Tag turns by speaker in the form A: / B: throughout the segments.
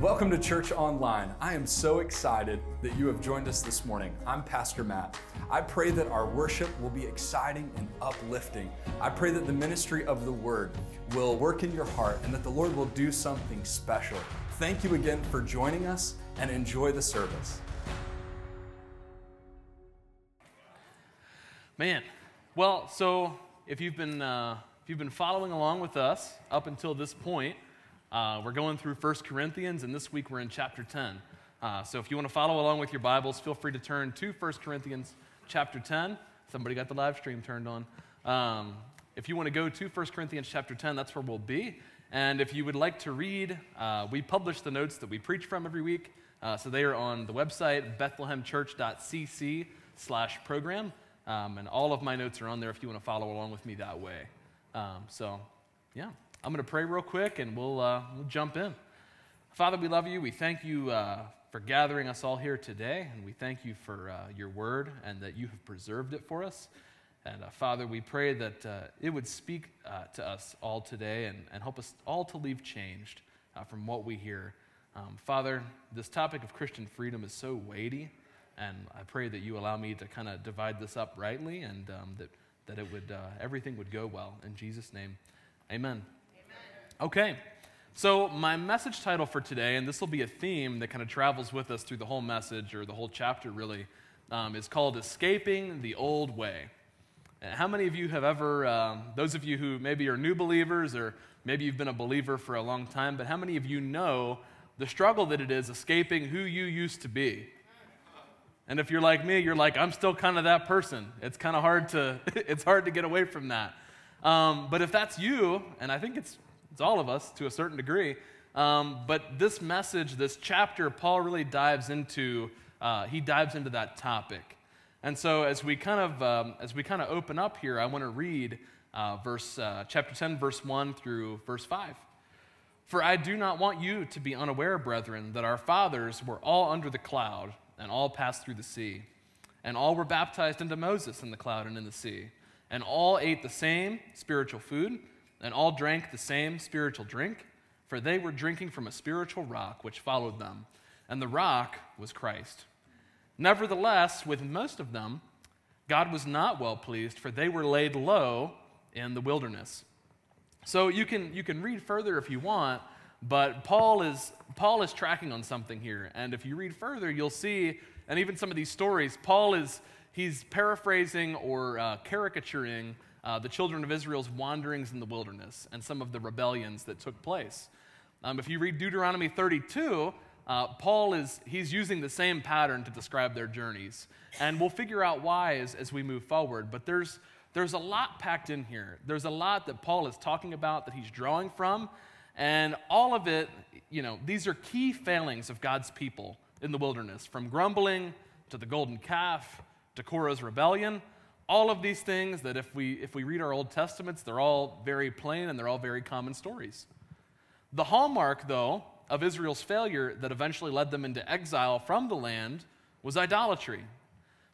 A: Welcome to Church Online. I am so excited that you have joined us this morning. I'm Pastor Matt. I pray that our worship will be exciting and uplifting. I pray that the ministry of the Word will work in your heart and that the Lord will do something special. Thank you again for joining us and enjoy the service.
B: Man, well, so if you've been uh, if you've been following along with us up until this point, uh, we're going through 1 Corinthians, and this week we're in chapter 10. Uh, so if you want to follow along with your Bibles, feel free to turn to 1 Corinthians chapter 10. Somebody got the live stream turned on. Um, if you want to go to 1 Corinthians chapter 10, that's where we'll be. And if you would like to read, uh, we publish the notes that we preach from every week. Uh, so they are on the website, bethlehemchurch.cc slash program. Um, and all of my notes are on there if you want to follow along with me that way. Um, so, yeah. I'm going to pray real quick and we'll, uh, we'll jump in. Father, we love you. We thank you uh, for gathering us all here today, and we thank you for uh, your word and that you have preserved it for us. And uh, Father, we pray that uh, it would speak uh, to us all today and, and help us all to leave changed from what we hear. Um, Father, this topic of Christian freedom is so weighty, and I pray that you allow me to kind of divide this up rightly and um, that, that it would, everything would go well. In Jesus' name, amen. Okay, so my message title for today, and this will be a theme that kind of travels with us through the whole message or the whole chapter really, um, is called Escaping the Old Way. And how many of you have ever, um, those of you who maybe are new believers or maybe you've been a believer for a long time, but how many of you know the struggle that it is escaping who you used to be? And if you're like me, you're like, I'm still kind of that person. It's kind of hard to, it's hard to get away from that. Um, but if that's you, and I think it's it's all of us to a certain degree. Um, but this message, this chapter, Paul really dives into. Uh, he dives into that topic. And so, as we kind of um, as we kind of open up here, I want to read uh, verse uh, chapter ten, verse one through verse five. For I do not want you to be unaware, brethren, that our fathers were all under the cloud and all passed through the sea, and all were baptized into Moses in the cloud and in the sea, and all ate the same spiritual food and all drank the same spiritual drink, for they were drinking from a spiritual rock which followed them, and the rock was Christ. Nevertheless, with most of them, God was not well pleased, for they were laid low in the wilderness. So you can, you can read further if you want, but Paul is, Paul is tracking on something here. And if you read further, you'll see, and even some of these stories, Paul is he's paraphrasing or uh, caricaturing uh, the children of Israel's wanderings in the wilderness and some of the rebellions that took place. Um, if you read Deuteronomy 32, uh, Paul is he's using the same pattern to describe their journeys, and we'll figure out why as, as we move forward. But there's there's a lot packed in here. There's a lot that Paul is talking about that he's drawing from, and all of it, you know, these are key failings of God's people in the wilderness, from grumbling to the golden calf to Korah's rebellion all of these things that if we, if we read our Old Testaments, they're all very plain and they're all very common stories. The hallmark, though, of Israel's failure that eventually led them into exile from the land was idolatry.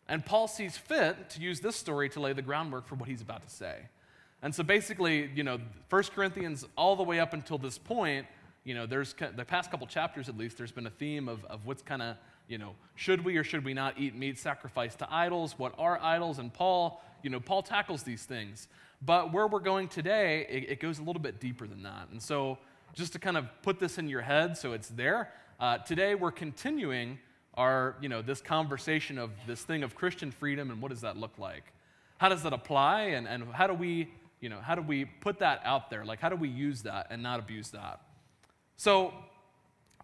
B: And Paul sees fit to use this story to lay the groundwork for what he's about to say. And so basically, you know, 1 Corinthians, all the way up until this point, you know, there's the past couple chapters at least, there's been a theme of, of what's kind of you know, should we or should we not eat meat sacrificed to idols? What are idols? And Paul, you know, Paul tackles these things. But where we're going today, it, it goes a little bit deeper than that. And so, just to kind of put this in your head so it's there, uh, today we're continuing our, you know, this conversation of this thing of Christian freedom and what does that look like? How does that apply? And, and how do we, you know, how do we put that out there? Like, how do we use that and not abuse that? So,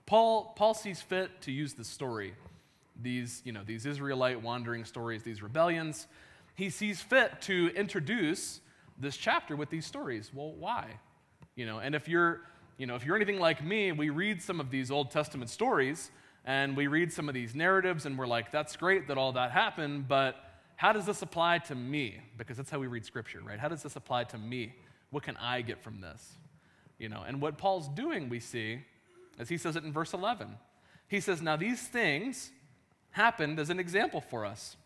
B: Paul, Paul sees fit to use the story, these, you know, these Israelite wandering stories, these rebellions. He sees fit to introduce this chapter with these stories. Well, why? You know, and if you're, you know, if you're anything like me, we read some of these Old Testament stories and we read some of these narratives and we're like, that's great that all that happened, but how does this apply to me? Because that's how we read scripture, right? How does this apply to me? What can I get from this? You know, and what Paul's doing, we see, as he says it in verse 11. He says, Now these things happened as an example for us,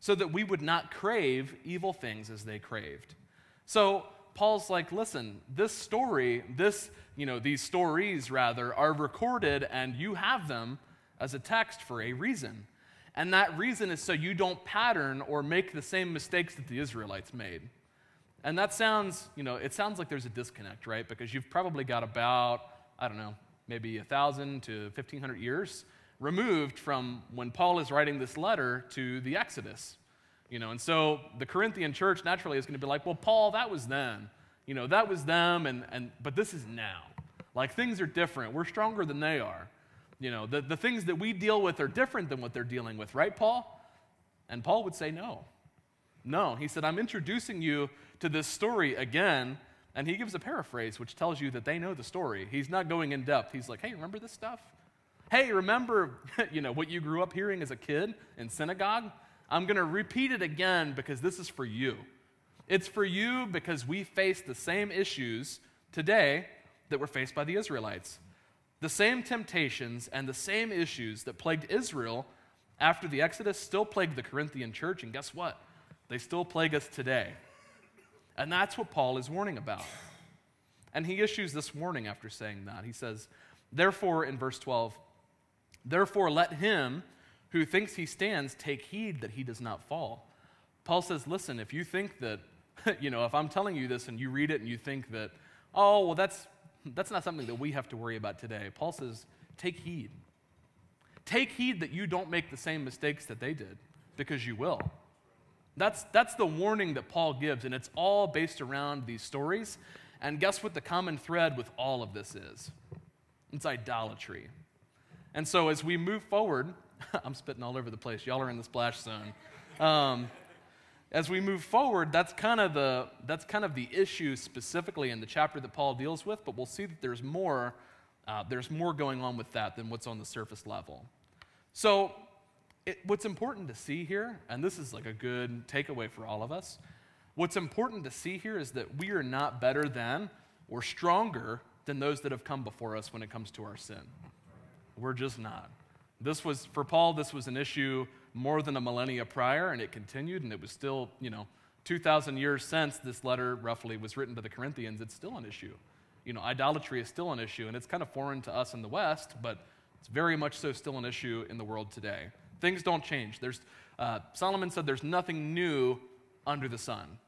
B: so that we would not crave evil things as they craved. So, Paul's like, listen, this story, this, you know, these stories rather, are recorded and you have them as a text for a reason. And that reason is so you don't pattern or make the same mistakes that the Israelites made. And that sounds, you know, it sounds like there's a disconnect, right? Because you've probably got about, I don't know, maybe 1,000 to 1,500 years removed from when Paul is writing this letter to the Exodus. You know, and so the Corinthian church naturally is going to be like, well, Paul, that was then. You know, that was them, and, and but this is now. Like things are different. We're stronger than they are. You know, the, the things that we deal with are different than what they're dealing with, right, Paul? And Paul would say no. No. He said, I'm introducing you to this story again. And he gives a paraphrase which tells you that they know the story. He's not going in depth. He's like, hey, remember this stuff? Hey, remember, you know, what you grew up hearing as a kid in synagogue? I'm going to repeat it again because this is for you. It's for you because we face the same issues today that were faced by the Israelites. The same temptations and the same issues that plagued Israel after the Exodus still plagued the Corinthian church, and guess what? They still plague us today. And that's what Paul is warning about. And he issues this warning after saying that. He says, Therefore, in verse 12, therefore let him who thinks he stands take heed that he does not fall. Paul says, Listen, if you think that, you know, if I'm telling you this and you read it and you think that, oh, well, that's that's not something that we have to worry about today. Paul says, take heed. Take heed that you don't make the same mistakes that they did, because you will. That's, that's the warning that Paul gives, and it's all based around these stories. And guess what the common thread with all of this is? It's idolatry. And so as we move forward, I'm spitting all over the place. Y'all are in the splash zone. Um, as we move forward, that's kind of the that's kind of the issue specifically in the chapter that Paul deals with. But we'll see that there's more uh, there's more going on with that than what's on the surface level. So, it, what's important to see here, and this is like a good takeaway for all of us. What's important to see here is that we are not better than or stronger than those that have come before us when it comes to our sin. We're just not. This was, for Paul, this was an issue more than a millennia prior, and it continued, and it was still, you know, 2,000 years since this letter roughly was written to the Corinthians, it's still an issue. You know, idolatry is still an issue, and it's kind of foreign to us in the West, but it's very much so still an issue in the world today. Things don't change. There's, uh, Solomon said there's nothing new under the sun.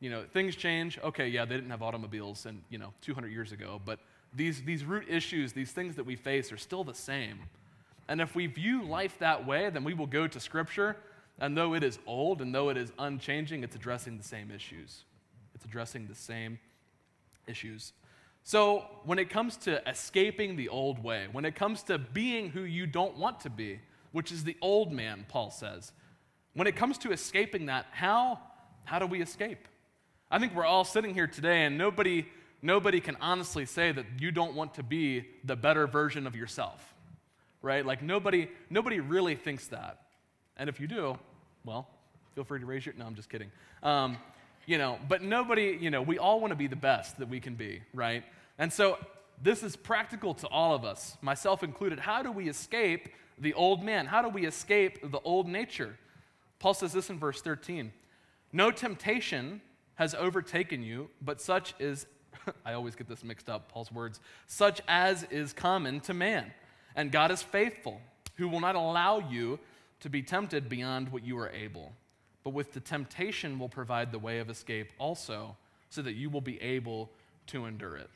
B: You know, things change. Okay, yeah, they didn't have automobiles and, you know, 200 years ago, but these, these root issues, these things that we face are still the same. And if we view life that way, then we will go to Scripture, and though it is old and though it is unchanging, it's addressing the same issues. It's addressing the same issues. So, when it comes to escaping the old way, when it comes to being who you don't want to be, which is the old man, Paul says, when it comes to escaping that, how, how do we escape? I think we're all sitting here today, and nobody, nobody can honestly say that you don't want to be the better version of yourself right? Like nobody, nobody really thinks that. And if you do, well, feel free to raise your. No, I'm just kidding. Um, you know, but nobody, you know, we all want to be the best that we can be, right? And so this is practical to all of us, myself included. How do we escape the old man? How do we escape the old nature? Paul says this in verse 13 No temptation has overtaken you, but such is, I always get this mixed up, Paul's words, such as is common to man. And God is faithful, who will not allow you to be tempted beyond what you are able, but with the temptation will provide the way of escape also, so that you will be able to endure it.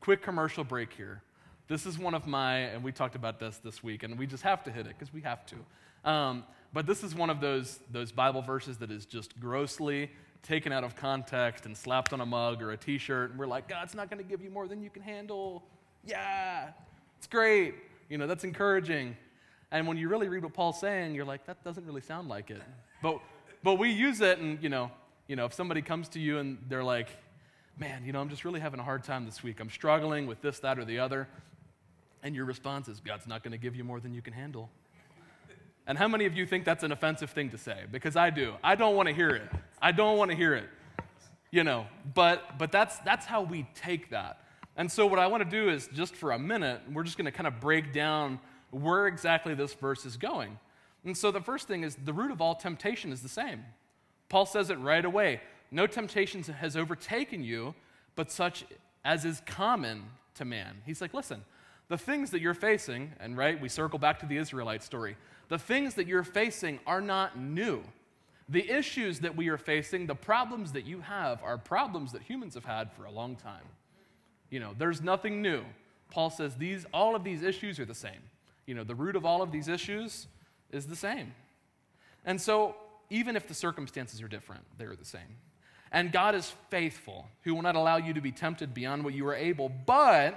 B: Quick commercial break here. This is one of my, and we talked about this this week, and we just have to hit it because we have to. Um, but this is one of those, those Bible verses that is just grossly taken out of context and slapped on a mug or a t shirt, and we're like, God's not going to give you more than you can handle. Yeah, it's great. You know, that's encouraging. And when you really read what Paul's saying, you're like, that doesn't really sound like it. But, but we use it, and, you know, you know, if somebody comes to you and they're like, man, you know, I'm just really having a hard time this week. I'm struggling with this, that, or the other. And your response is, God's not going to give you more than you can handle. And how many of you think that's an offensive thing to say? Because I do. I don't want to hear it. I don't want to hear it. You know, but but that's that's how we take that. And so, what I want to do is just for a minute, we're just going to kind of break down where exactly this verse is going. And so, the first thing is the root of all temptation is the same. Paul says it right away no temptation has overtaken you, but such as is common to man. He's like, listen, the things that you're facing, and right, we circle back to the Israelite story, the things that you're facing are not new. The issues that we are facing, the problems that you have, are problems that humans have had for a long time. You know, there's nothing new. Paul says these, all of these issues are the same. You know, the root of all of these issues is the same. And so, even if the circumstances are different, they're the same. And God is faithful, who will not allow you to be tempted beyond what you are able, but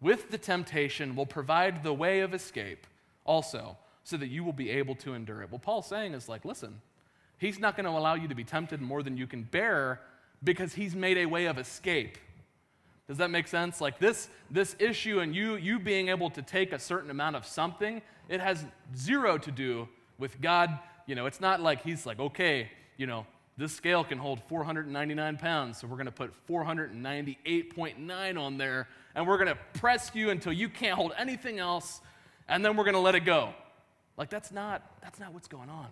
B: with the temptation will provide the way of escape also, so that you will be able to endure it. What Paul's saying is like, listen, He's not going to allow you to be tempted more than you can bear because He's made a way of escape. Does that make sense? Like this, this issue and you, you being able to take a certain amount of something, it has zero to do with God. You know, it's not like He's like, okay, you know, this scale can hold 499 pounds, so we're going to put 498.9 on there, and we're going to press you until you can't hold anything else, and then we're going to let it go. Like that's not that's not what's going on.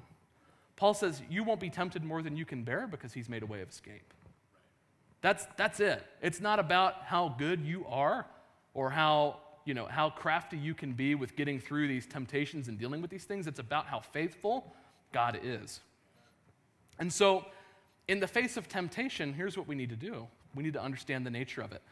B: Paul says you won't be tempted more than you can bear because he's made a way of escape. That's that's it. It's not about how good you are or how you know how crafty you can be with getting through these temptations and dealing with these things. It's about how faithful God is. And so, in the face of temptation, here's what we need to do we need to understand the nature of it.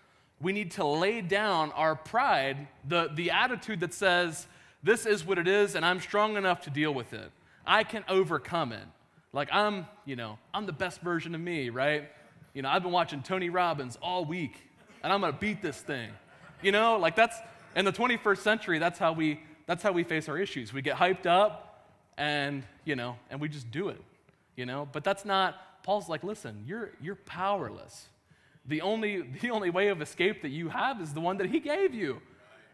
B: We need to lay down our pride, the, the attitude that says, This is what it is, and I'm strong enough to deal with it. I can overcome it. Like, I'm, you know, I'm the best version of me, right? You know, I've been watching Tony Robbins all week, and I'm gonna beat this thing. You know, like that's, in the 21st century, that's how we, that's how we face our issues. We get hyped up, and, you know, and we just do it you know? But that's not, Paul's like, listen, you're, you're powerless. The only, the only way of escape that you have is the one that he gave you.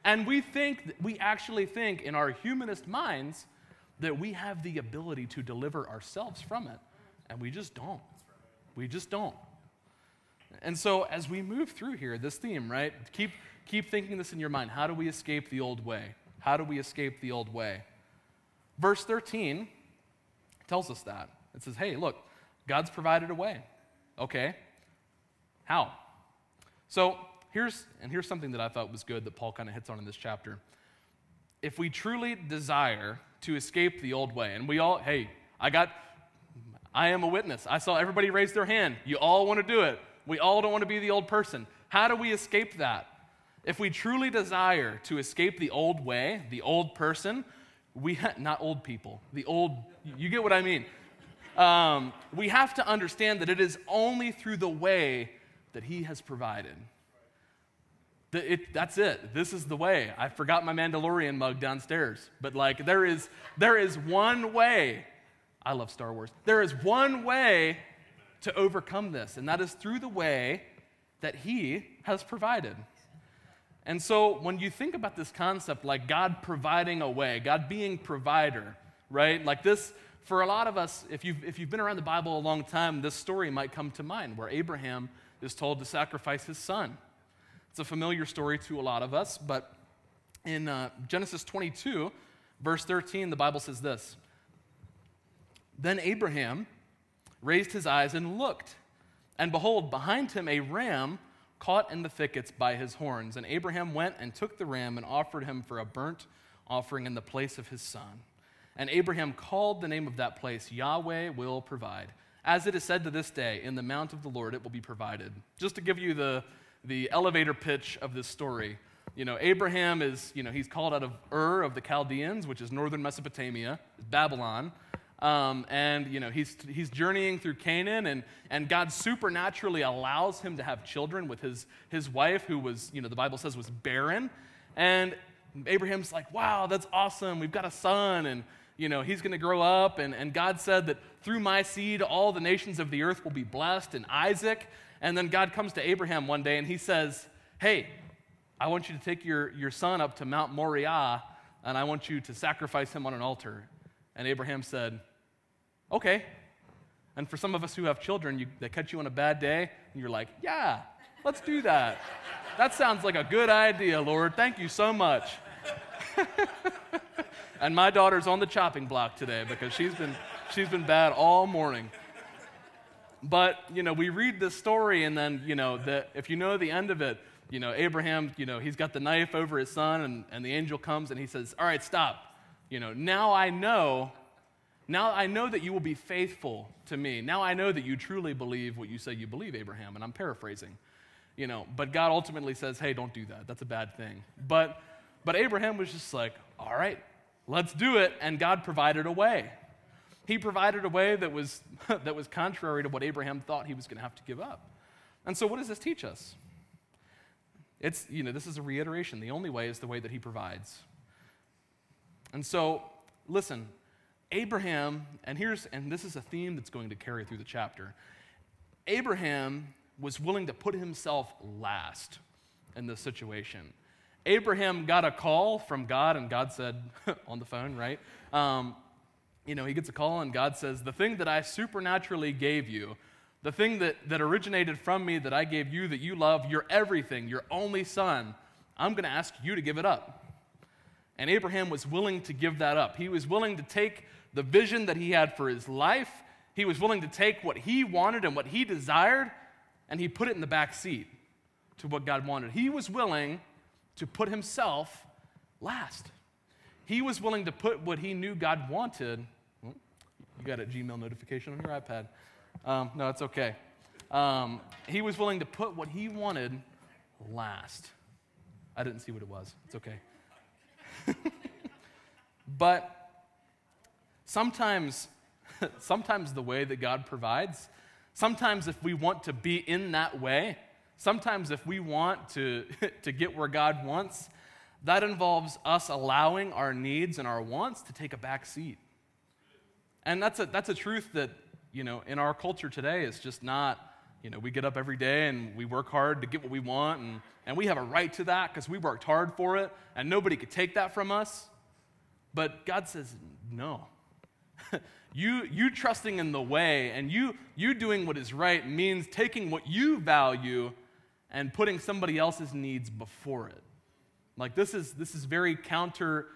B: And we think, we actually think in our humanist minds that we have the ability to deliver ourselves from it. And we just don't. We just don't. And so as we move through here, this theme, right? Keep, keep thinking this in your mind. How do we escape the old way? How do we escape the old way? Verse 13 tells us that. It says, hey, look, God's provided a way. Okay. How? So here's, and here's something that I thought was good that Paul kind of hits on in this chapter. If we truly desire to escape the old way, and we all, hey, I got, I am a witness. I saw everybody raise their hand. You all want to do it. We all don't want to be the old person. How do we escape that? If we truly desire to escape the old way, the old person, we not old people, the old, you get what I mean um, we have to understand that it is only through the way that He has provided. It, that's it. This is the way. I forgot my Mandalorian mug downstairs, but like there is there is one way. I love Star Wars. There is one way to overcome this, and that is through the way that He has provided. And so when you think about this concept, like God providing a way, God being provider, right? Like this for a lot of us, if you've, if you've been around the Bible a long time, this story might come to mind where Abraham is told to sacrifice his son. It's a familiar story to a lot of us, but in uh, Genesis 22, verse 13, the Bible says this Then Abraham raised his eyes and looked, and behold, behind him a ram caught in the thickets by his horns. And Abraham went and took the ram and offered him for a burnt offering in the place of his son. And Abraham called the name of that place Yahweh will provide. As it is said to this day, in the mount of the Lord it will be provided. Just to give you the, the elevator pitch of this story, you know, Abraham is, you know, he's called out of Ur of the Chaldeans, which is northern Mesopotamia, Babylon. Um, and, you know, he's, he's journeying through Canaan, and, and God supernaturally allows him to have children with his, his wife, who was, you know, the Bible says was barren. And Abraham's like, wow, that's awesome. We've got a son. And, you know, he's going to grow up. And, and God said that through my seed, all the nations of the earth will be blessed, and Isaac. And then God comes to Abraham one day and he says, Hey, I want you to take your, your son up to Mount Moriah, and I want you to sacrifice him on an altar. And Abraham said, Okay. And for some of us who have children, you, they catch you on a bad day, and you're like, Yeah, let's do that. That sounds like a good idea, Lord. Thank you so much. and my daughter's on the chopping block today because she's been, she's been bad all morning. But, you know, we read this story, and then, you know, the, if you know the end of it, you know, Abraham, you know, he's got the knife over his son, and, and the angel comes and he says, All right, stop. You know, now I know, now I know that you will be faithful to me. Now I know that you truly believe what you say you believe, Abraham. And I'm paraphrasing. You know, but God ultimately says, Hey, don't do that. That's a bad thing. But but Abraham was just like, All right, let's do it. And God provided a way. He provided a way that was, that was contrary to what Abraham thought he was going to have to give up. And so, what does this teach us? It's, you know, this is a reiteration. The only way is the way that he provides. And so, listen, Abraham, and here's, and this is a theme that's going to carry through the chapter. Abraham was willing to put himself last in this situation. Abraham got a call from God, and God said on the phone, right? Um, you know, he gets a call, and God says, The thing that I supernaturally gave you, the thing that, that originated from me that I gave you, that you love, your everything, your only son, I'm going to ask you to give it up. And Abraham was willing to give that up. He was willing to take the vision that he had for his life, he was willing to take what he wanted and what he desired, and he put it in the back seat to what God wanted. He was willing to put himself last. He was willing to put what he knew God wanted. You got a Gmail notification on your iPad. Um, no, it's okay. Um, he was willing to put what he wanted last. I didn't see what it was. It's okay. but sometimes, sometimes the way that God provides, sometimes if we want to be in that way, Sometimes, if we want to, to get where God wants, that involves us allowing our needs and our wants to take a back seat. And that's a, that's a truth that, you know, in our culture today is just not, you know, we get up every day and we work hard to get what we want, and, and we have a right to that because we worked hard for it, and nobody could take that from us. But God says, no. you, you trusting in the way and you, you doing what is right means taking what you value and putting somebody else's needs before it. Like this is this is very counter.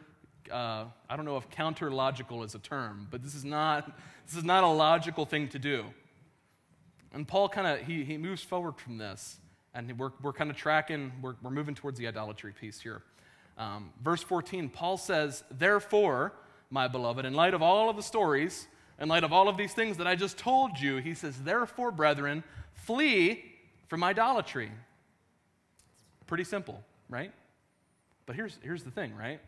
B: Uh, I don't know if counter logical is a term, but this is not this is not a logical thing to do. And Paul kind of he he moves forward from this, and we're we're kind of tracking. We're we're moving towards the idolatry piece here. Um, verse 14, Paul says, "Therefore, my beloved, in light of all of the stories, in light of all of these things that I just told you, he says, therefore, brethren, flee from idolatry. Pretty simple, right? But here's, here's the thing, right?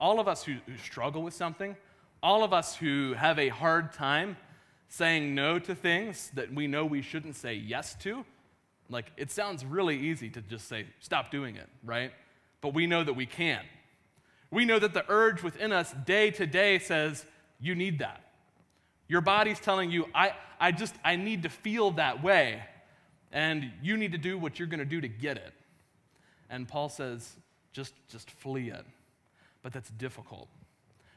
B: All of us who, who struggle with something, all of us who have a hard time saying no to things that we know we shouldn't say yes to, like it sounds really easy to just say, stop doing it, right? But we know that we can't. We know that the urge within us day to day says, you need that. Your body's telling you, I, I just, I need to feel that way and you need to do what you're going to do to get it. And Paul says, just, just flee it. But that's difficult,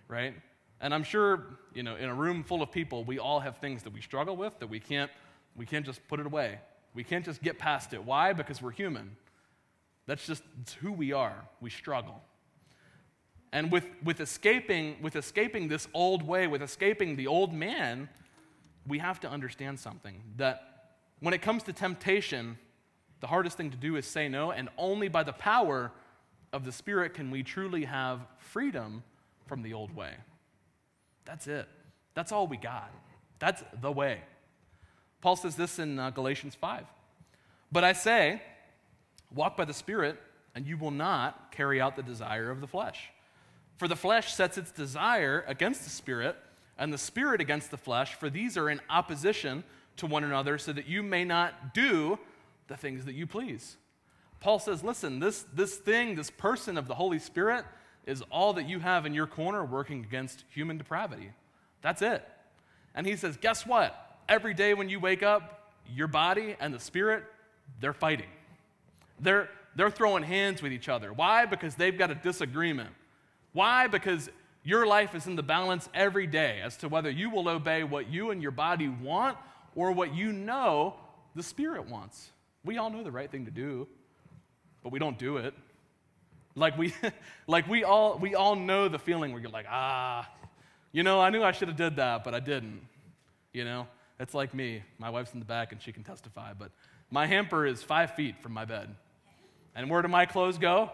B: right? And I'm sure, you know, in a room full of people, we all have things that we struggle with that we can't, we can't just put it away. We can't just get past it. Why? Because we're human. That's just who we are. We struggle. And with, with, escaping, with escaping this old way, with escaping the old man, we have to understand something that when it comes to temptation, the hardest thing to do is say no, and only by the power of the Spirit can we truly have freedom from the old way. That's it. That's all we got. That's the way. Paul says this in uh, Galatians 5. But I say, walk by the Spirit, and you will not carry out the desire of the flesh. For the flesh sets its desire against the Spirit, and the Spirit against the flesh, for these are in opposition to one another so that you may not do the things that you please. Paul says, listen, this, this thing, this person of the Holy Spirit is all that you have in your corner working against human depravity. That's it. And he says, guess what? Every day when you wake up, your body and the spirit, they're fighting. They're, they're throwing hands with each other. Why? Because they've got a disagreement. Why? Because your life is in the balance every day as to whether you will obey what you and your body want or what you know the Spirit wants. We all know the right thing to do, but we don't do it. Like we, like we all, we all know the feeling where you're like, ah, you know, I knew I should have did that, but I didn't. You know, It's like me. My wife's in the back and she can testify, but my hamper is five feet from my bed. And where do my clothes go?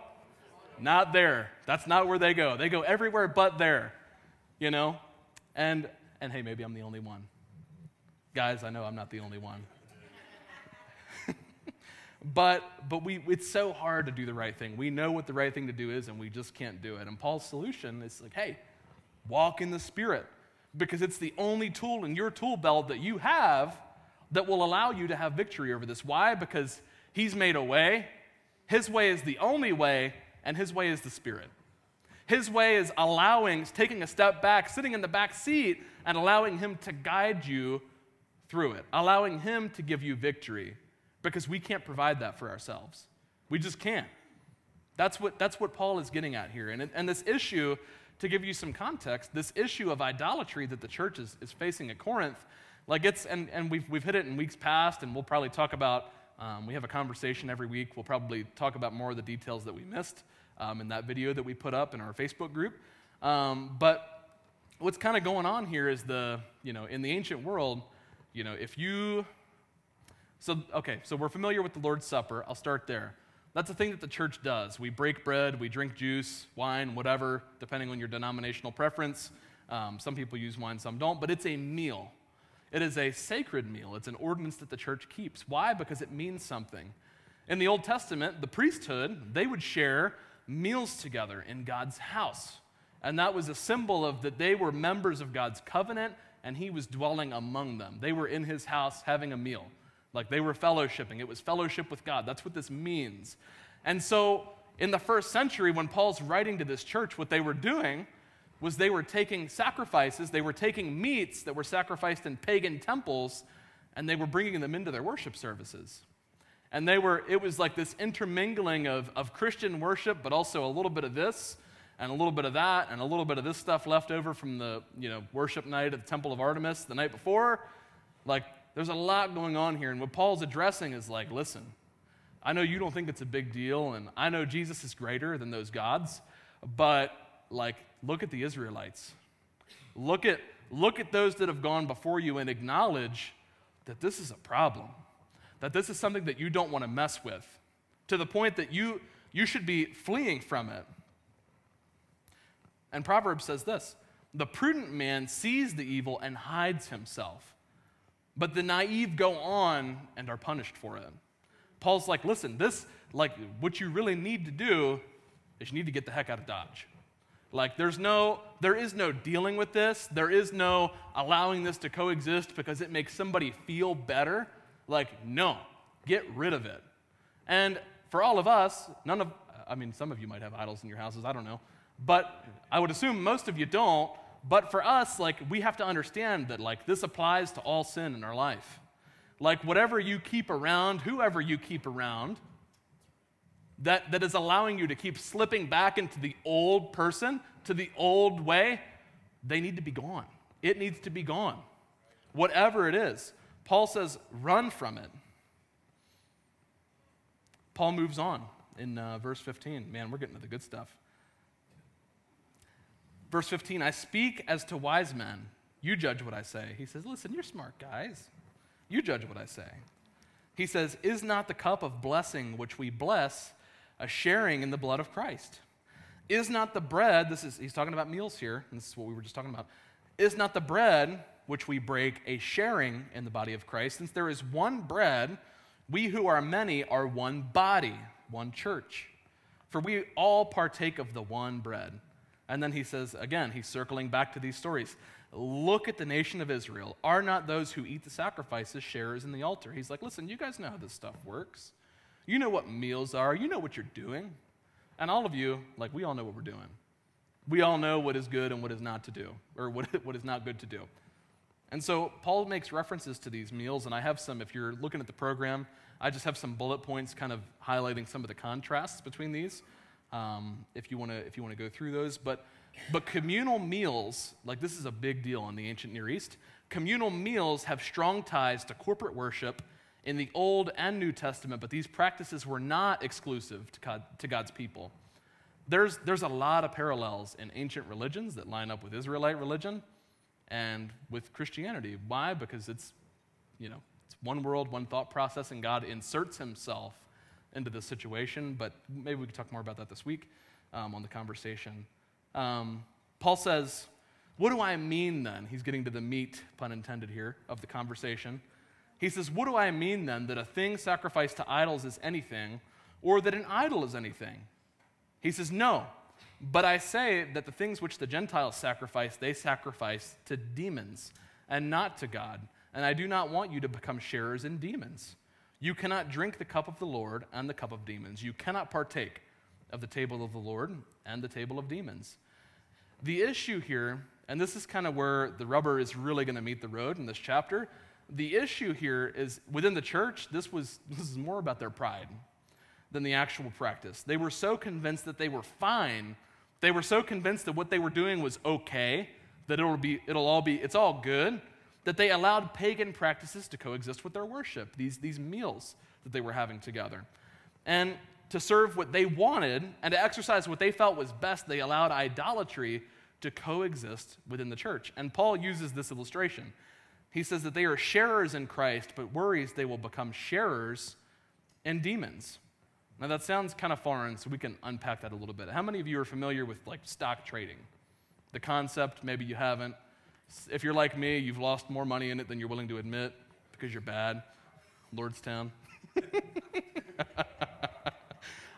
B: Not there. That's not where they go. They go everywhere but there, you know? And, and hey, maybe I'm the only one. Guys, I know I'm not the only one. But but we, it's so hard to do the right thing. We know what the right thing to do is, and we just can't do it. And Paul's solution is like, hey, walk in the Spirit because it's the only tool in your tool belt that you have that will allow you to have victory over this. Why? Because he's made a way. His way is the only way, and his way is the Spirit. His way is allowing, taking a step back, sitting in the back seat, and allowing him to guide you through it, allowing him to give you victory because we can't provide that for ourselves. We just can't. That's what, that's what Paul is getting at here. And, and this issue to give you some context, this issue of idolatry that the church is, is facing at Corinth, like it's, and, and we've, we've hit it in weeks past, and we'll probably talk about, um, we have a conversation every week. We'll probably talk about more of the details that we missed um, in that video that we put up in our Facebook group. Um, but what's kind of going on here is the, you know, in the ancient world, you know, if you, so, okay, so we're familiar with the Lord's Supper. I'll start there. That's a thing that the church does. We break bread, we drink juice, wine, whatever, depending on your denominational preference. Um, some people use wine, some don't, but it's a meal. It is a sacred meal. It's an ordinance that the church keeps. Why? Because it means something. In the Old Testament, the priesthood, they would share meals together in God's house. And that was a symbol of that they were members of God's covenant and he was dwelling among them. They were in his house having a meal. Like they were fellowshipping. It was fellowship with God. That's what this means. And so, in the first century, when Paul's writing to this church, what they were doing was they were taking sacrifices, they were taking meats that were sacrificed in pagan temples, and they were bringing them into their worship services. And they were, it was like this intermingling of, of Christian worship, but also a little bit of this, and a little bit of that, and a little bit of this stuff left over from the you know, worship night at the Temple of Artemis the night before. Like there's a lot going on here. And what Paul's addressing is like, listen, I know you don't think it's a big deal, and I know Jesus is greater than those gods, but like, look at the Israelites. Look at, look at those that have gone before you and acknowledge that this is a problem, that this is something that you don't want to mess with, to the point that you, you should be fleeing from it. And Proverbs says this the prudent man sees the evil and hides himself but the naive go on and are punished for it. Paul's like, listen, this, like, what you really need to do is you need to get the heck out of Dodge. Like, there's no, there is no dealing with this. There is no allowing this to coexist because it makes somebody feel better. Like, no, get rid of it. And for all of us, none of, I mean, some of you might have idols in your houses, I don't know. But I would assume most of you don't. But for us, like, we have to understand that, like, this applies to all sin in our life. Like, whatever you keep around, whoever you keep around, that, that is allowing you to keep slipping back into the old person, to the old way, they need to be gone. It needs to be gone. Whatever it is. Paul says, run from it. Paul moves on in uh, verse 15. Man, we're getting to the good stuff. Verse 15, I speak as to wise men. You judge what I say. He says, Listen, you're smart guys. You judge what I say. He says, Is not the cup of blessing which we bless a sharing in the blood of Christ? Is not the bread, this is, he's talking about meals here, this is what we were just talking about. Is not the bread which we break a sharing in the body of Christ? Since there is one bread, we who are many are one body, one church. For we all partake of the one bread. And then he says, again, he's circling back to these stories. Look at the nation of Israel. Are not those who eat the sacrifices sharers in the altar? He's like, listen, you guys know how this stuff works. You know what meals are. You know what you're doing. And all of you, like, we all know what we're doing. We all know what is good and what is not to do, or what, what is not good to do. And so Paul makes references to these meals, and I have some, if you're looking at the program, I just have some bullet points kind of highlighting some of the contrasts between these um, if you want to if you want to go through those. But but communal meals, like this is a big deal in the ancient Near East. Communal meals have strong ties to corporate worship in the Old and New Testament, but these practices were not exclusive to, God, to God's people. There's, there's a lot of parallels in ancient religions that line up with Israelite religion and with Christianity. Why? Because it's you know, it's one world, one thought process, and God inserts himself into this situation. But maybe we could talk more about that this week um, on the conversation. Um, Paul says, What do I mean then? He's getting to the meat, pun intended here, of the conversation. He says, What do I mean then that a thing sacrificed to idols is anything, or that an idol is anything? He says, No, but I say that the things which the Gentiles sacrifice, they sacrifice to demons and not to God. And I do not want you to become sharers in demons. You cannot drink the cup of the Lord and the cup of demons. You cannot partake of the table of the Lord and the table of demons. The issue here, and this is kind of where the rubber is really going to meet the road in this chapter, the issue here is within the church, this was this is more about their pride than the actual practice. They were so convinced that they were fine. They were so convinced that what they were doing was okay, that it'll be it'll all be it's all good, that they allowed pagan practices to coexist with their worship, these, these meals that they were having together. And to serve what they wanted and to exercise what they felt was best, they allowed idolatry to coexist within the church. And Paul uses this illustration. He says that they are sharers in Christ, but worries they will become sharers in demons. Now that sounds kind of foreign, so we can unpack that a little bit. How many of you are familiar with like stock trading? The concept, maybe you haven't. If you're like me, you've lost more money in it than you're willing to admit because you're bad. Lordstown.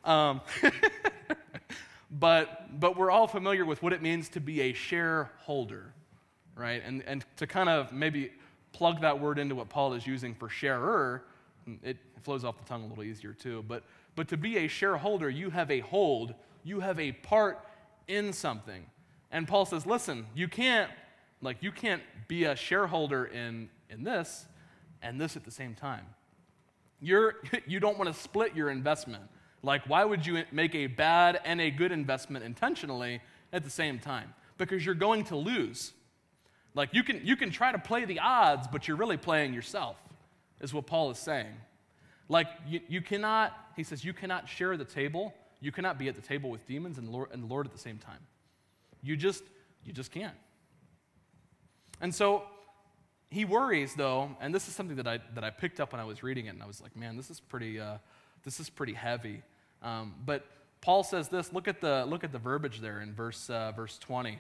B: um, but, but we're all familiar with what it means to be a shareholder, right? And, and to kind of maybe plug that word into what Paul is using for sharer, it flows off the tongue a little easier too. But, but to be a shareholder, you have a hold, you have a part in something. And Paul says, listen, you can't like you can't be a shareholder in, in this and this at the same time. You're, you don't want to split your investment. Like, why would you make a bad and a good investment intentionally at the same time? Because you're going to lose. Like, you can, you can try to play the odds, but you're really playing yourself, is what Paul is saying. Like, you, you cannot, he says, you cannot share the table. You cannot be at the table with demons and Lord, and the Lord at the same time. You just, you just can't. And so he worries, though, and this is something that I, that I picked up when I was reading it, and I was like, man, this is pretty, uh, this is pretty heavy. Um, but Paul says this. Look at the, look at the verbiage there in verse, uh, verse 20.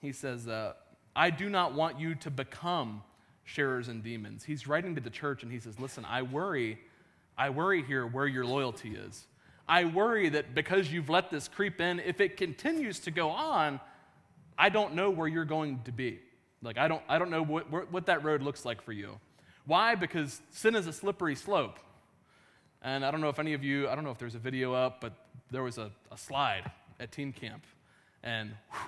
B: He says, uh, I do not want you to become sharers in demons. He's writing to the church, and he says, listen, I worry, I worry here where your loyalty is. I worry that because you've let this creep in, if it continues to go on, I don't know where you're going to be. Like, I don't, I don't know what, what that road looks like for you. Why? Because sin is a slippery slope. And I don't know if any of you, I don't know if there's a video up, but there was a, a slide at teen camp. And whew,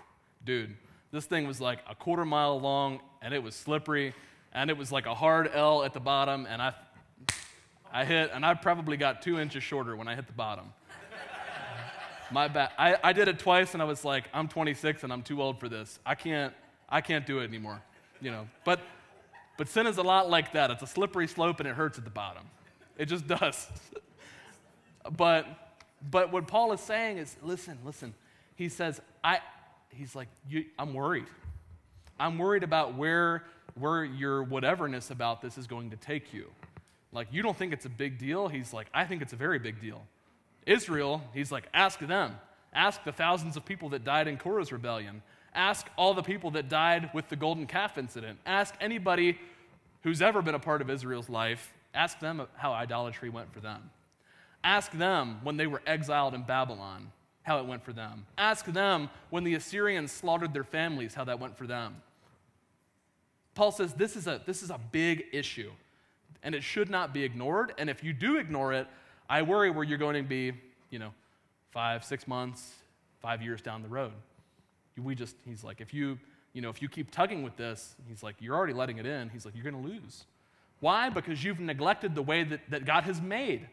B: dude, this thing was like a quarter mile long and it was slippery and it was like a hard L at the bottom. And I, I hit, and I probably got two inches shorter when I hit the bottom. My bad. I, I did it twice and I was like, I'm 26 and I'm too old for this. I can't, I can't do it anymore, you know. But, but sin is a lot like that. It's a slippery slope and it hurts at the bottom. It just does. but, but what Paul is saying is, listen, listen. He says, I, he's like, I'm worried. I'm worried about where, where your whateverness about this is going to take you. Like, you don't think it's a big deal? He's like, I think it's a very big deal. Israel, he's like, ask them. Ask the thousands of people that died in Korah's rebellion. Ask all the people that died with the golden calf incident. Ask anybody who's ever been a part of Israel's life. Ask them how idolatry went for them. Ask them when they were exiled in Babylon how it went for them. Ask them when the Assyrians slaughtered their families how that went for them. Paul says this is a, this is a big issue and it should not be ignored. And if you do ignore it, I worry where you're going to be, you know, five, six months, five years down the road. We just, he's like, if you, you know, if you keep tugging with this, he's like, you're already letting it in. He's like, you're going to lose. Why? Because you've neglected the way that, that God has made.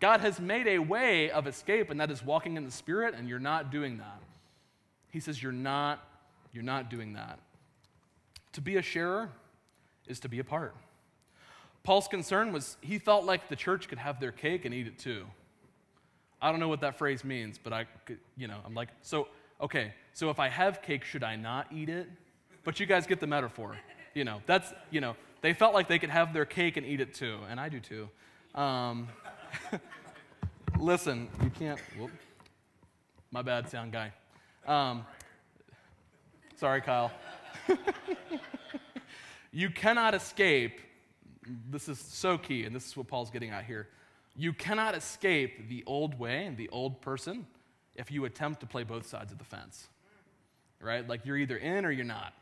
B: God has made a way of escape, and that is walking in the Spirit, and you're not doing that. He says, you're not, you're not doing that. To be a sharer is to be a part. Paul's concern was he felt like the church could have their cake and eat it too. I don't know what that phrase means, but I, you know, I'm like, so okay, so if I have cake, should I not eat it? But you guys get the metaphor. You know, that's, you know, they felt like they could have their cake and eat it too, and I do too. Um, listen, you can't. Whoop, my bad, sound guy. Um, sorry, Kyle. you cannot escape. This is so key, and this is what Paul's getting at here. You cannot escape the old way and the old person if you attempt to play both sides of the fence. Right? Like you're either in or you're not.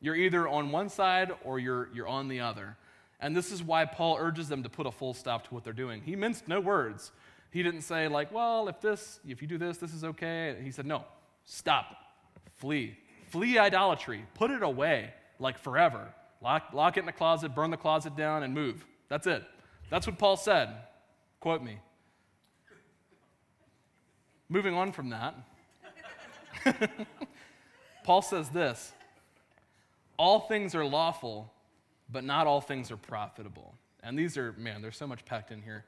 B: You're either on one side or you're, you're on the other. And this is why Paul urges them to put a full stop to what they're doing. He minced no words. He didn't say, like, well, if this, if you do this, this is okay. He said, no, stop, flee. Flee idolatry. Put it away, like forever. Lock, lock it in the closet, burn the closet down, and move. That's it. That's what Paul said. Quote me. Moving on from that, Paul says this All things are lawful, but not all things are profitable. And these are, man, there's so much packed in here.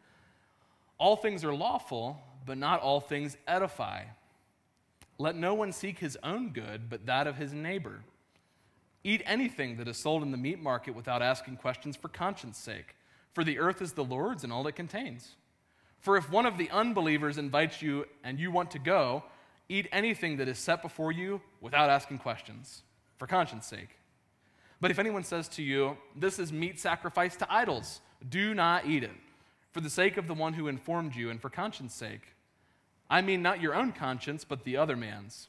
B: All things are lawful, but not all things edify. Let no one seek his own good, but that of his neighbor. Eat anything that is sold in the meat market without asking questions for conscience sake, for the earth is the Lord's and all it contains. For if one of the unbelievers invites you and you want to go, eat anything that is set before you without asking questions, for conscience sake. But if anyone says to you, This is meat sacrificed to idols, do not eat it, for the sake of the one who informed you and for conscience sake. I mean, not your own conscience, but the other man's.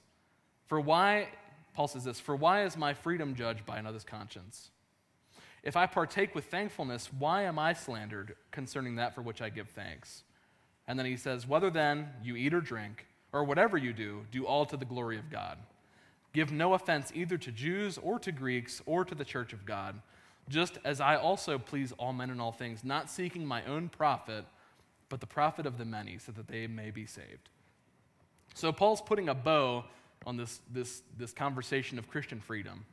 B: For why, Paul says this, for why is my freedom judged by another's conscience? If I partake with thankfulness, why am I slandered concerning that for which I give thanks? And then he says, Whether then you eat or drink, or whatever you do, do all to the glory of God. Give no offense either to Jews or to Greeks or to the church of God, just as I also please all men in all things, not seeking my own profit, but the profit of the many, so that they may be saved. So Paul's putting a bow on this, this, this conversation of Christian freedom.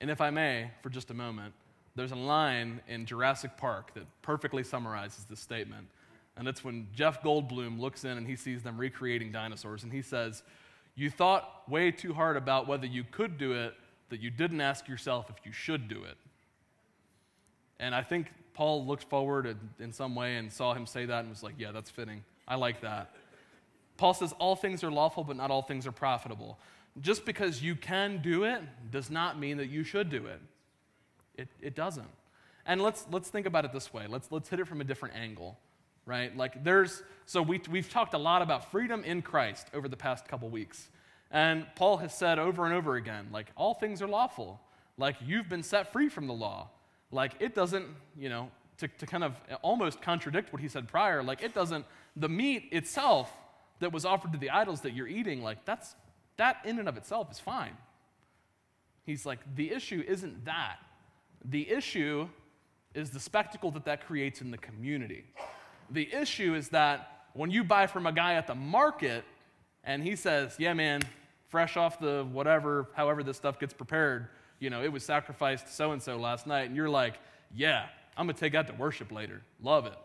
B: And if I may, for just a moment, there's a line in Jurassic Park that perfectly summarizes this statement. And it's when Jeff Goldblum looks in and he sees them recreating dinosaurs, and he says, You thought way too hard about whether you could do it, that you didn't ask yourself if you should do it. And I think Paul looked forward in some way and saw him say that and was like, Yeah, that's fitting. I like that. Paul says, All things are lawful, but not all things are profitable. Just because you can do it does not mean that you should do it. It, it doesn't. And let's, let's think about it this way let's, let's hit it from a different angle right? Like there's, so we, we've talked a lot about freedom in Christ over the past couple weeks. And Paul has said over and over again, like, all things are lawful. Like, you've been set free from the law. Like, it doesn't, you know, to, to kind of almost contradict what he said prior, like, it doesn't, the meat itself that was offered to the idols that you're eating, like, that's, that in and of itself is fine. He's like, the issue isn't that. The issue is the spectacle that that creates in the community. The issue is that when you buy from a guy at the market and he says, Yeah, man, fresh off the whatever, however this stuff gets prepared, you know, it was sacrificed so and so last night, and you're like, Yeah, I'm gonna take that to worship later. Love it.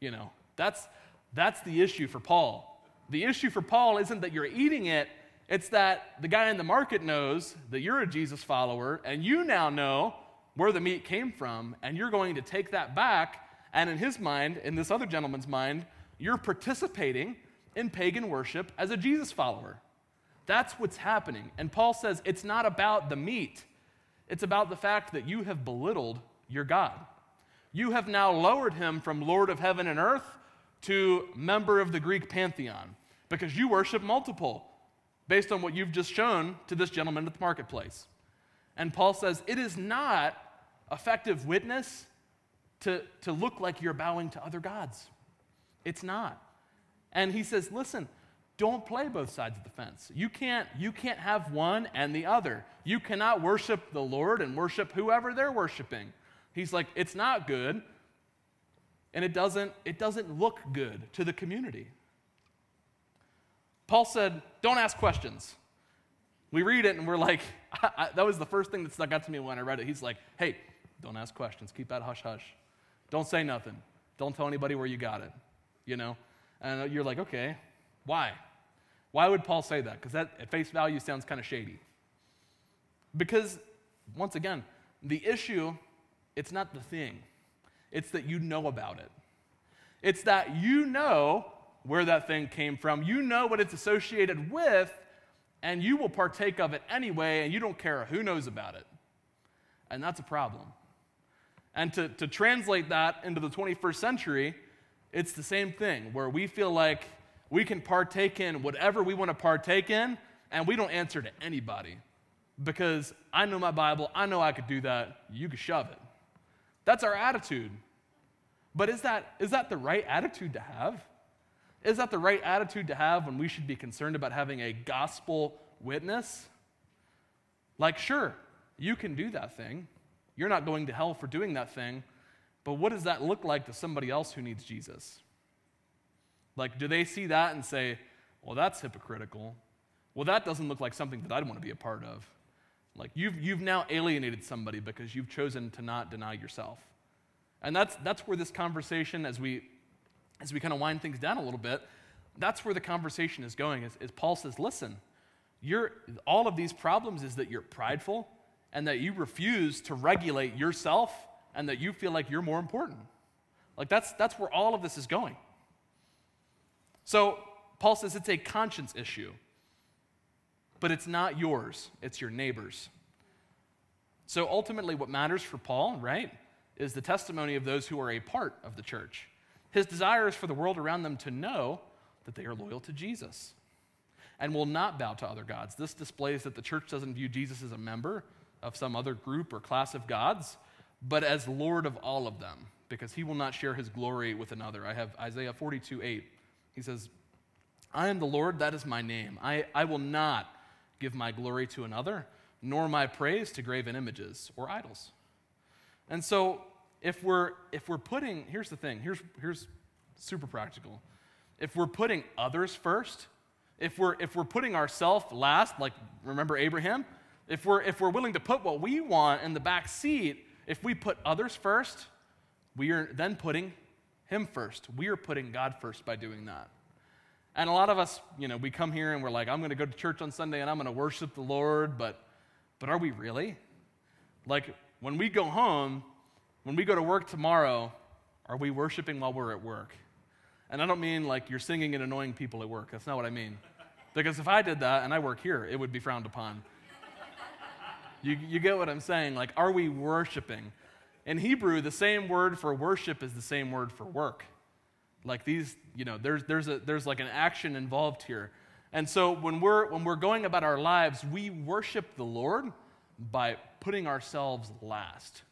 B: You know, that's that's the issue for Paul. The issue for Paul isn't that you're eating it, it's that the guy in the market knows that you're a Jesus follower, and you now know where the meat came from, and you're going to take that back and in his mind, in this other gentleman's mind, you're participating in pagan worship as a Jesus follower. That's what's happening. And Paul says it's not about the meat, it's about the fact that you have belittled your God. You have now lowered him from Lord of heaven and earth to member of the Greek pantheon because you worship multiple based on what you've just shown to this gentleman at the marketplace. And Paul says it is not effective witness to, to look like you're bowing to other gods. It's not. And he says, listen, don't play both sides of the fence. You can't, you can't have one and the other. You cannot worship the Lord and worship whoever they're worshiping. He's like, it's not good, and it doesn't, it doesn't look good to the community. Paul said, don't ask questions. We read it and we're like, I, I, that was the first thing that stuck out to me when I read it. He's like, hey, don't ask questions. Keep that hush hush. Don't say nothing. Don't tell anybody where you got it, you know? And you're like, okay, why? Why would Paul say that? Because that at face value sounds kind of shady. Because, once again, the issue it's not the thing, it's that you know about it. It's that you know where that thing came from, you know what it's associated with, and you will partake of it anyway, and you don't care who knows about it. And that's a problem. And to, to translate that into the 21st century, it's the same thing where we feel like we can partake in whatever we want to partake in, and we don't answer to anybody because I know my Bible, I know I could do that, you could shove it. That's our attitude. But is that, is that the right attitude to have? Is that the right attitude to have when we should be concerned about having a gospel witness? Like, sure, you can do that thing. You're not going to hell for doing that thing. But what does that look like to somebody else who needs Jesus? Like, do they see that and say, well, that's hypocritical? Well, that doesn't look like something that I'd want to be a part of. Like, you've, you've now alienated somebody because you've chosen to not deny yourself. And that's, that's where this conversation, as we, as we kind of wind things down a little bit, that's where the conversation is going. Is, is Paul says, listen, you're, all of these problems is that you're prideful and that you refuse to regulate yourself and that you feel like you're more important. Like that's, that's where all of this is going. So Paul says it's a conscience issue, but it's not yours, it's your neighbor's. So ultimately, what matters for Paul, right, is the testimony of those who are a part of the church. His desire is for the world around them to know that they are loyal to Jesus and will not bow to other gods. This displays that the church doesn't view Jesus as a member of some other group or class of gods, but as Lord of all of them, because he will not share his glory with another. I have Isaiah 42 8. He says, I am the Lord, that is my name. I, I will not give my glory to another, nor my praise to graven images or idols. And so, if we're, if we're putting, here's the thing, here's, here's super practical. If we're putting others first, if we're, if we're putting ourselves last, like remember Abraham, if we're, if we're willing to put what we want in the back seat, if we put others first, we are then putting him first. We are putting God first by doing that. And a lot of us, you know, we come here and we're like, I'm going to go to church on Sunday and I'm going to worship the Lord, but but are we really? Like when we go home, when we go to work tomorrow, are we worshiping while we're at work? And I don't mean like you're singing and annoying people at work. That's not what I mean. Because if I did that and I work here, it would be frowned upon. You, you get what I'm saying? Like, are we worshiping? In Hebrew, the same word for worship is the same word for work. Like these, you know, there's, there's, a, there's like an action involved here. And so when we're, when we're going about our lives, we worship the Lord by putting ourselves last.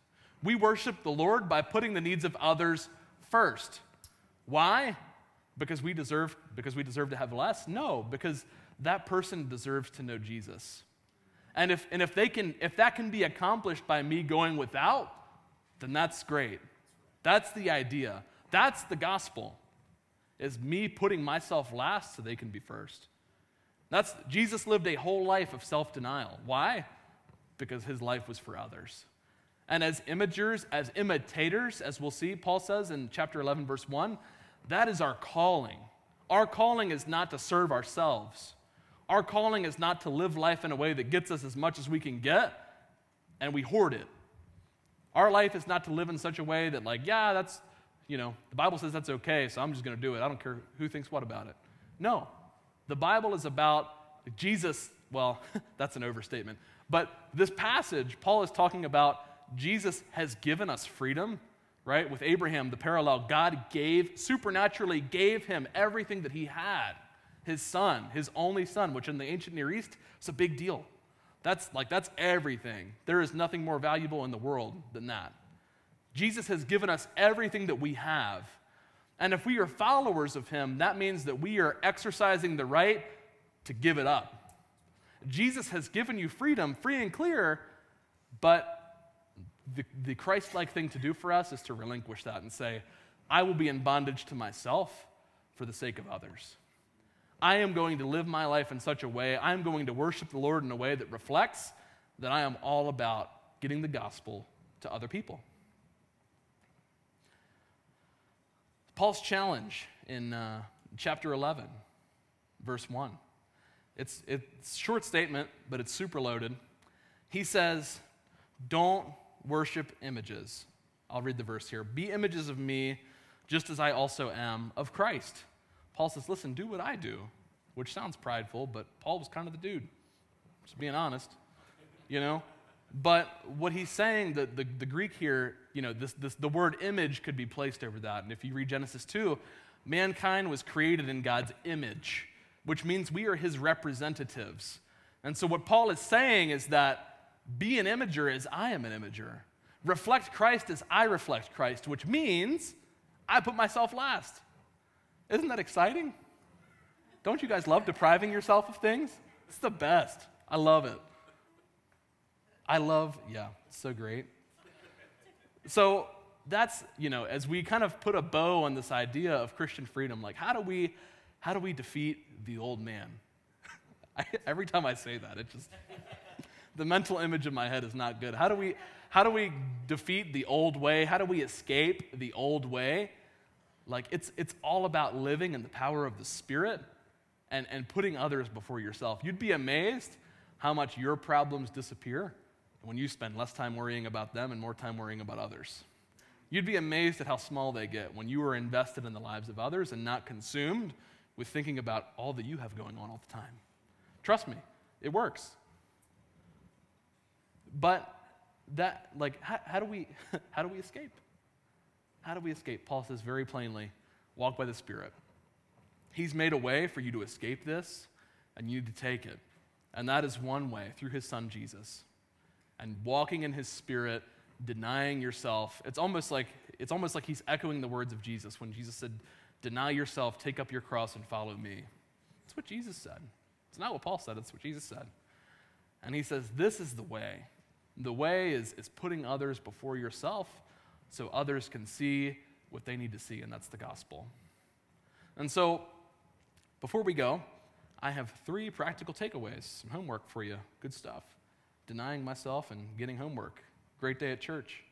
B: We worship the Lord by putting the needs of others first. Why? Because we deserve, because we deserve to have less? No, because that person deserves to know Jesus. And if, and if, they can, if that can be accomplished by me going without, then that's great. That's the idea. That's the gospel. Is me putting myself last so they can be first. That's Jesus lived a whole life of self-denial. Why? Because his life was for others. And as imagers, as imitators, as we'll see, Paul says in chapter 11, verse 1, that is our calling. Our calling is not to serve ourselves. Our calling is not to live life in a way that gets us as much as we can get and we hoard it. Our life is not to live in such a way that, like, yeah, that's, you know, the Bible says that's okay, so I'm just going to do it. I don't care who thinks what about it. No. The Bible is about Jesus, well, that's an overstatement. But this passage, Paul is talking about Jesus has given us freedom, right? With Abraham, the parallel, God gave, supernaturally gave him everything that he had his son, his only son, which in the ancient Near East is a big deal. That's like, that's everything. There is nothing more valuable in the world than that. Jesus has given us everything that we have. And if we are followers of him, that means that we are exercising the right to give it up. Jesus has given you freedom, free and clear, but the, the Christ like thing to do for us is to relinquish that and say, I will be in bondage to myself for the sake of others. I am going to live my life in such a way, I'm going to worship the Lord in a way that reflects that I am all about getting the gospel to other people. Paul's challenge in uh, chapter 11, verse 1. It's, it's a short statement, but it's super loaded. He says, Don't worship images I'll read the verse here. Be images of me, just as I also am of Christ. Paul says, Listen, do what I do, which sounds prideful, but Paul was kind of the dude, just being honest, you know? But what he's saying, the, the, the Greek here, you know, this, this, the word image could be placed over that. And if you read Genesis 2, mankind was created in God's image, which means we are his representatives. And so what Paul is saying is that be an imager as I am an imager. Reflect Christ as I reflect Christ, which means I put myself last. Isn't that exciting? Don't you guys love depriving yourself of things? It's the best. I love it. I love, yeah, so great. So that's, you know, as we kind of put a bow on this idea of Christian freedom, like how do we how do we defeat the old man? I, every time I say that, it just the mental image in my head is not good. How do we how do we defeat the old way? How do we escape the old way? Like it's it's all about living in the power of the Spirit and, and putting others before yourself. You'd be amazed how much your problems disappear when you spend less time worrying about them and more time worrying about others. You'd be amazed at how small they get when you are invested in the lives of others and not consumed with thinking about all that you have going on all the time. Trust me, it works. But that, like, how, how do we, how do we escape? How do we escape? Paul says very plainly, walk by the Spirit. He's made a way for you to escape this, and you need to take it. And that is one way through his son Jesus and walking in his spirit, denying yourself. It's almost like it's almost like he's echoing the words of Jesus when Jesus said, "Deny yourself, take up your cross and follow me." That's what Jesus said. It's not what Paul said, it's what Jesus said. And he says, "This is the way. The way is, is putting others before yourself so others can see what they need to see, and that's the gospel." And so, before we go, I have three practical takeaways, some homework for you. Good stuff denying myself and getting homework. Great day at church.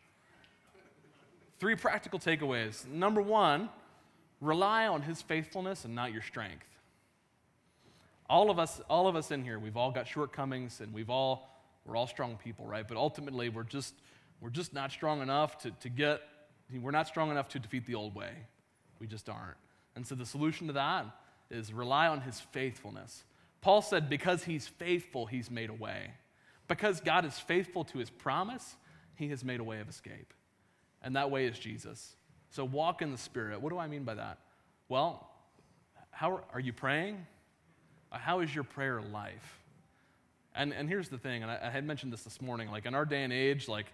B: Three practical takeaways. Number one, rely on his faithfulness and not your strength. All of us, all of us in here, we've all got shortcomings and we've all, we're all strong people, right? But ultimately, we're just, we're just not strong enough to, to get, we're not strong enough to defeat the old way. We just aren't. And so the solution to that is rely on his faithfulness. Paul said, because he's faithful, he's made a way. Because God is faithful to his promise, he has made a way of escape. And that way is Jesus. So walk in the Spirit. What do I mean by that? Well, how are you praying? How is your prayer life? And, and here's the thing, and I, I had mentioned this this morning, like in our day and age, like,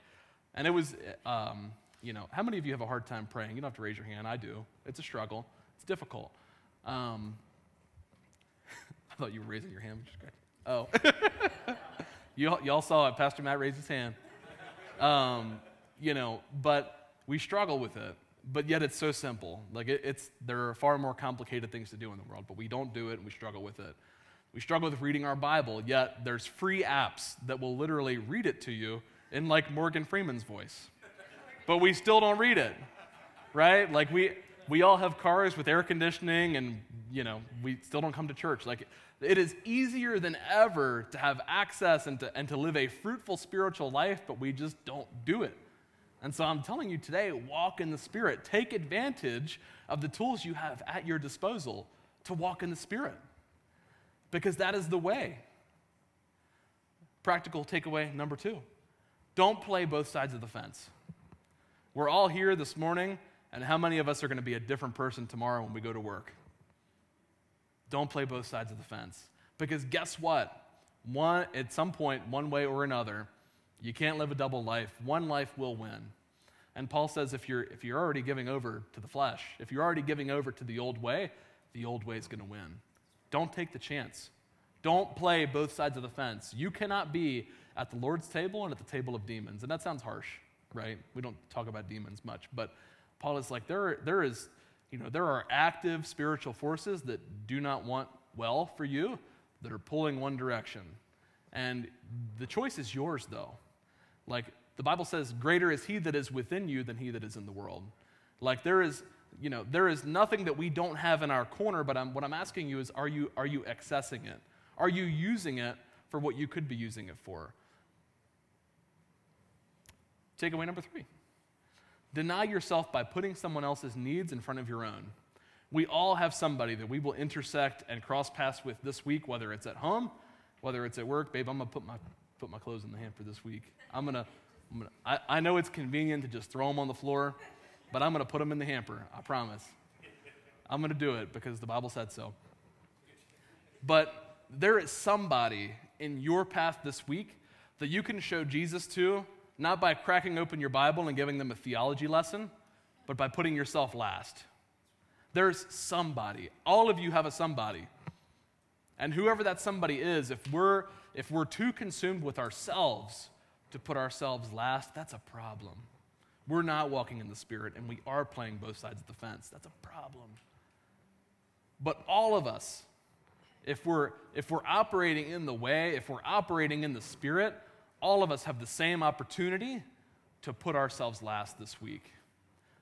B: and it was, um, you know, how many of you have a hard time praying? You don't have to raise your hand. I do. It's a struggle. It's difficult. Um, I thought you were raising your hand, which is great. Oh. You, y'all saw it. Pastor Matt raised his hand. Um, you know, but we struggle with it. But yet it's so simple. Like it, it's there are far more complicated things to do in the world, but we don't do it and we struggle with it. We struggle with reading our Bible, yet there's free apps that will literally read it to you in like Morgan Freeman's voice. But we still don't read it. Right? Like we we all have cars with air conditioning and you know, we still don't come to church. Like it is easier than ever to have access and to, and to live a fruitful spiritual life, but we just don't do it. And so I'm telling you today walk in the Spirit. Take advantage of the tools you have at your disposal to walk in the Spirit, because that is the way. Practical takeaway number two don't play both sides of the fence. We're all here this morning, and how many of us are going to be a different person tomorrow when we go to work? Don't play both sides of the fence. Because guess what? One, at some point, one way or another, you can't live a double life. One life will win. And Paul says if you're, if you're already giving over to the flesh, if you're already giving over to the old way, the old way is going to win. Don't take the chance. Don't play both sides of the fence. You cannot be at the Lord's table and at the table of demons. And that sounds harsh, right? We don't talk about demons much. But Paul is like, there, there is you know, there are active spiritual forces that do not want well for you, that are pulling one direction. And the choice is yours, though. Like the Bible says, greater is he that is within you than he that is in the world. Like there is, you know, there is nothing that we don't have in our corner, but I'm, what I'm asking you is, are you, are you accessing it? Are you using it for what you could be using it for? Takeaway number three Deny yourself by putting someone else's needs in front of your own. We all have somebody that we will intersect and cross paths with this week, whether it's at home, whether it's at work. Babe, I'm gonna put my, put my clothes in the hamper this week. I'm gonna, I'm gonna I, I know it's convenient to just throw them on the floor, but I'm gonna put them in the hamper, I promise. I'm gonna do it because the Bible said so. But there is somebody in your path this week that you can show Jesus to, not by cracking open your Bible and giving them a theology lesson, but by putting yourself last. There's somebody. All of you have a somebody. And whoever that somebody is, if we're, if we're too consumed with ourselves to put ourselves last, that's a problem. We're not walking in the Spirit, and we are playing both sides of the fence. That's a problem. But all of us, if we're, if we're operating in the way, if we're operating in the Spirit, all of us have the same opportunity to put ourselves last this week.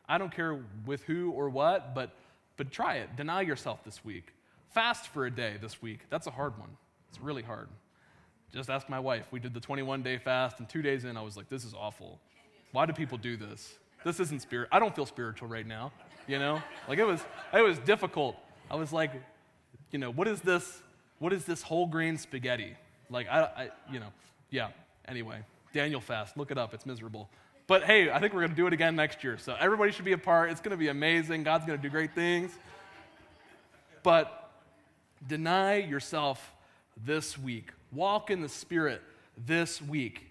B: I don't care with who or what, but but try it. Deny yourself this week. Fast for a day this week. That's a hard one. It's really hard. Just ask my wife. We did the 21 day fast, and two days in, I was like, this is awful. Why do people do this? This isn't spirit. I don't feel spiritual right now. You know, like it was, it was difficult. I was like, you know, what is this? What is this whole grain spaghetti? Like, I, I you know, yeah. Anyway, Daniel fast. Look it up. It's miserable. But hey, I think we're going to do it again next year. So everybody should be a part. It's going to be amazing. God's going to do great things. But deny yourself this week. Walk in the Spirit this week.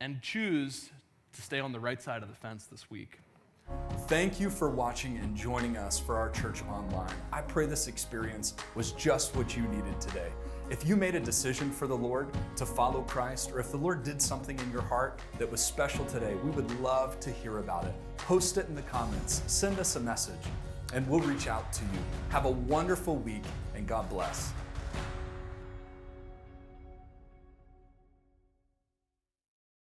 B: And choose to stay on the right side of the fence this week.
A: Thank you for watching and joining us for our church online. I pray this experience was just what you needed today. If you made a decision for the Lord to follow Christ, or if the Lord did something in your heart that was special today, we would love to hear about it. Post it in the comments, send us a message, and we'll reach out to you. Have a wonderful week, and God bless.